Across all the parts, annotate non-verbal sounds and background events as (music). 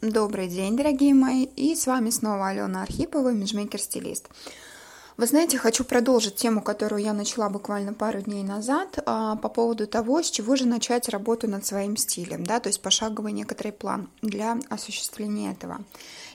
Добрый день, дорогие мои, и с вами снова Алена Архипова, межмейкер-стилист. Вы знаете, хочу продолжить тему, которую я начала буквально пару дней назад, а, по поводу того, с чего же начать работу над своим стилем, да, то есть пошаговый некоторый план для осуществления этого.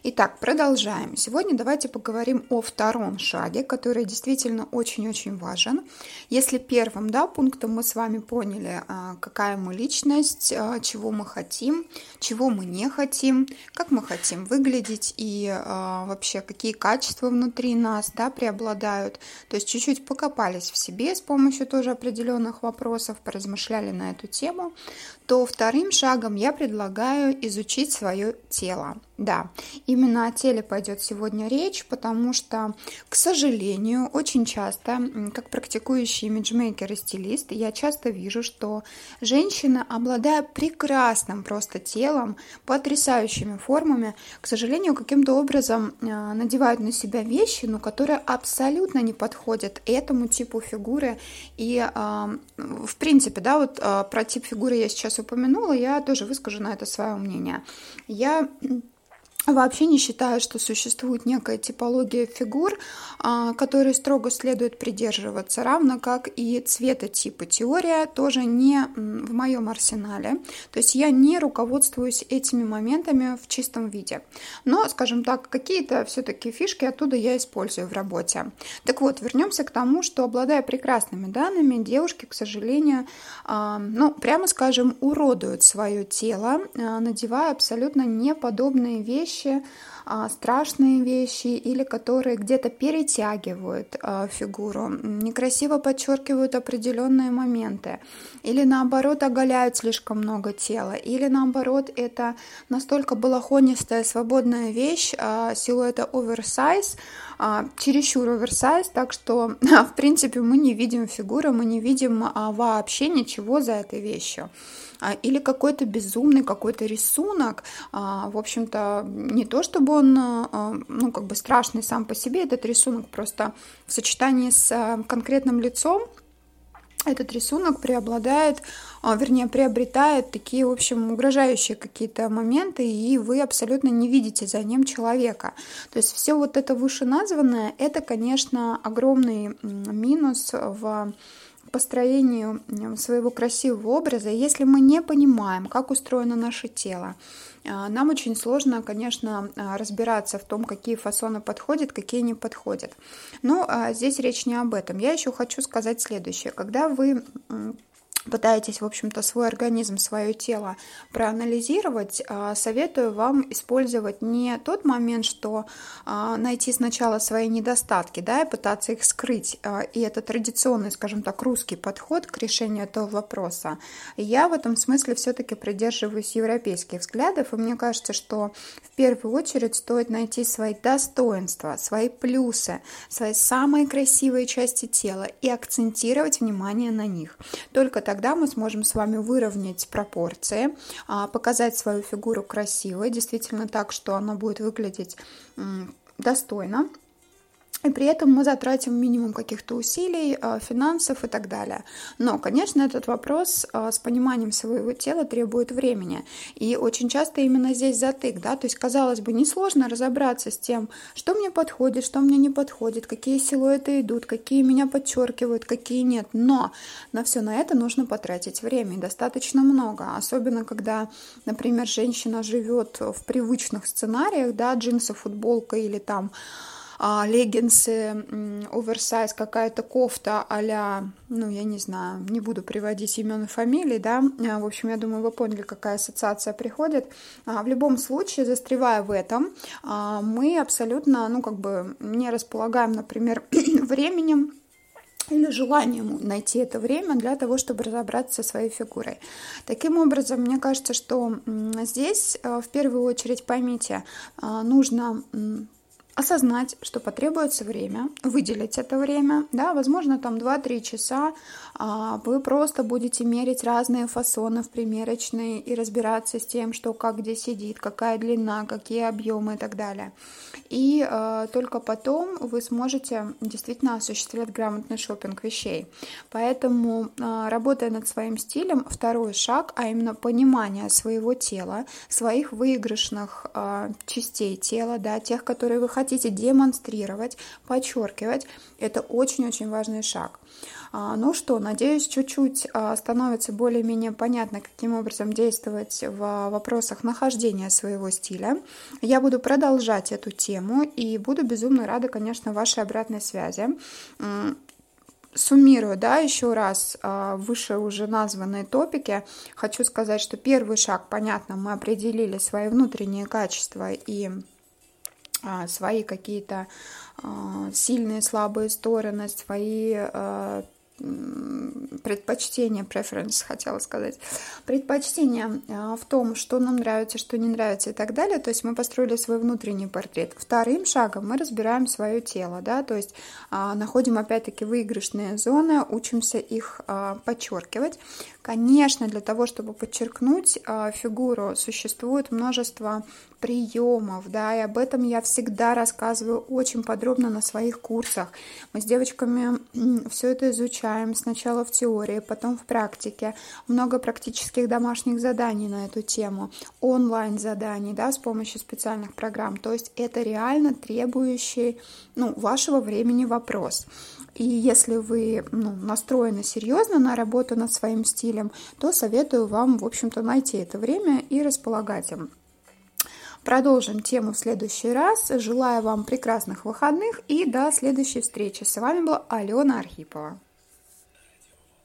Итак, продолжаем. Сегодня давайте поговорим о втором шаге, который действительно очень-очень важен. Если первым да, пунктом мы с вами поняли, а, какая мы личность, а, чего мы хотим, чего мы не хотим, как мы хотим выглядеть и вообще какие качества внутри нас да, преобладают, обладают. То есть чуть-чуть покопались в себе с помощью тоже определенных вопросов, поразмышляли на эту тему, то вторым шагом я предлагаю изучить свое тело. Да, именно о теле пойдет сегодня речь, потому что, к сожалению, очень часто, как практикующий имиджмейкер и стилист, я часто вижу, что женщины, обладая прекрасным просто телом, потрясающими формами, к сожалению, каким-то образом а, надевают на себя вещи, но которые абсолютно не подходят этому типу фигуры. И, а, в принципе, да, вот а, про тип фигуры я сейчас упомянула, я тоже выскажу на это свое мнение. Я Вообще не считаю, что существует некая типология фигур, а, которой строго следует придерживаться, равно как и цветотипы. Теория тоже не в моем арсенале, то есть я не руководствуюсь этими моментами в чистом виде. Но, скажем так, какие-то все-таки фишки оттуда я использую в работе. Так вот, вернемся к тому, что обладая прекрасными данными, девушки, к сожалению, а, ну, прямо скажем, уродуют свое тело, а, надевая абсолютно неподобные вещи, вещи, а, страшные вещи или которые где-то перетягивают а, фигуру, некрасиво подчеркивают определенные моменты, или наоборот оголяют слишком много тела, или наоборот это настолько балахонистая свободная вещь а, силуэта оверсайз, чересчур оверсайз, так что (laughs) в принципе мы не видим фигуры, мы не видим вообще ничего за этой вещью. А, или какой-то безумный какой-то рисунок, а, в общем-то, не то чтобы он, а, ну, как бы страшный сам по себе, этот рисунок просто в сочетании с конкретным лицом, этот рисунок преобладает, вернее, приобретает такие, в общем, угрожающие какие-то моменты, и вы абсолютно не видите за ним человека. То есть все вот это вышеназванное, это, конечно, огромный минус в построению своего красивого образа, если мы не понимаем, как устроено наше тело, а, нам очень сложно, конечно, а, разбираться в том, какие фасоны подходят, какие не подходят. Но а, здесь речь не об этом. Я еще хочу сказать следующее. Когда вы пытаетесь, в общем-то, свой организм, свое тело проанализировать, а, советую вам использовать не тот момент, что а, найти сначала свои недостатки, да, и пытаться их скрыть. А, и это традиционный, скажем так, русский подход к решению этого вопроса. Я в этом смысле все-таки придерживаюсь европейских взглядов, и мне кажется, что в первую очередь стоит найти свои достоинства, свои плюсы, свои самые красивые части тела и акцентировать внимание на них. Только тогда тогда мы сможем с вами выровнять пропорции, а, показать свою фигуру красивой, действительно так, что она будет выглядеть достойно и при этом мы затратим минимум каких-то усилий, а, финансов и так далее. Но, конечно, этот вопрос а, с пониманием своего тела требует времени. И очень часто именно здесь затык, да, то есть, казалось бы, несложно разобраться с тем, что мне подходит, что мне не подходит, какие силуэты идут, какие меня подчеркивают, какие нет. Но на все на это нужно потратить время, и достаточно много. Особенно, когда, например, женщина живет в привычных сценариях, да, джинсы, футболка или там а, леггинсы, оверсайз, какая-то кофта а ну, я не знаю, не буду приводить имен и фамилии, да, а, в общем, я думаю, вы поняли, какая ассоциация приходит. А, в любом случае, застревая в этом, а, мы абсолютно, ну, как бы не располагаем, например, (clears throat) временем, или желанием найти это время для того, чтобы разобраться со своей фигурой. Таким образом, мне кажется, что здесь в первую очередь поймите, нужно осознать, что потребуется время, выделить это время, да, возможно, там 2-3 часа а, вы просто будете мерить разные фасоны в примерочной и разбираться с тем, что как где сидит, какая длина, какие объемы и так далее. И а, только потом вы сможете действительно осуществлять грамотный шопинг вещей. Поэтому, а, работая над своим стилем, второй шаг, а именно понимание своего тела, своих выигрышных частей тела, да, тех, которые вы хотите демонстрировать, подчеркивать, это очень-очень важный шаг. Ну что, надеюсь, чуть-чуть а, становится более-менее понятно, каким образом действовать в вопросах нахождения своего стиля. Я буду продолжать эту тему и буду безумно рада, конечно, вашей обратной связи суммирую, да, еще раз а, выше уже названные топики, хочу сказать, что первый шаг, понятно, мы определили свои внутренние качества и а, свои какие-то сильные, слабые стороны, свои предпочтения, preference, хотела сказать, предпочтения а, в том, что нам нравится, что не нравится и так далее. То есть мы построили свой внутренний портрет. Вторым шагом мы разбираем свое тело, да, то есть а, находим опять-таки выигрышные зоны, учимся их а, подчеркивать. Конечно, для того, чтобы подчеркнуть фигуру, существует множество приемов, да, и об этом я всегда рассказываю очень подробно на своих курсах. Мы с девочками все это изучаем сначала в теории, потом в практике. Много практических домашних заданий на эту тему, онлайн-заданий, да, с помощью специальных программ. То есть это реально требующий ну, вашего времени вопрос. И если вы ну, настроены серьезно на работу над своим стилем, то советую вам, в общем-то, найти это время и располагать им. Продолжим тему в следующий раз. Желаю вам прекрасных выходных и до следующей встречи. С вами была Алена Архипова.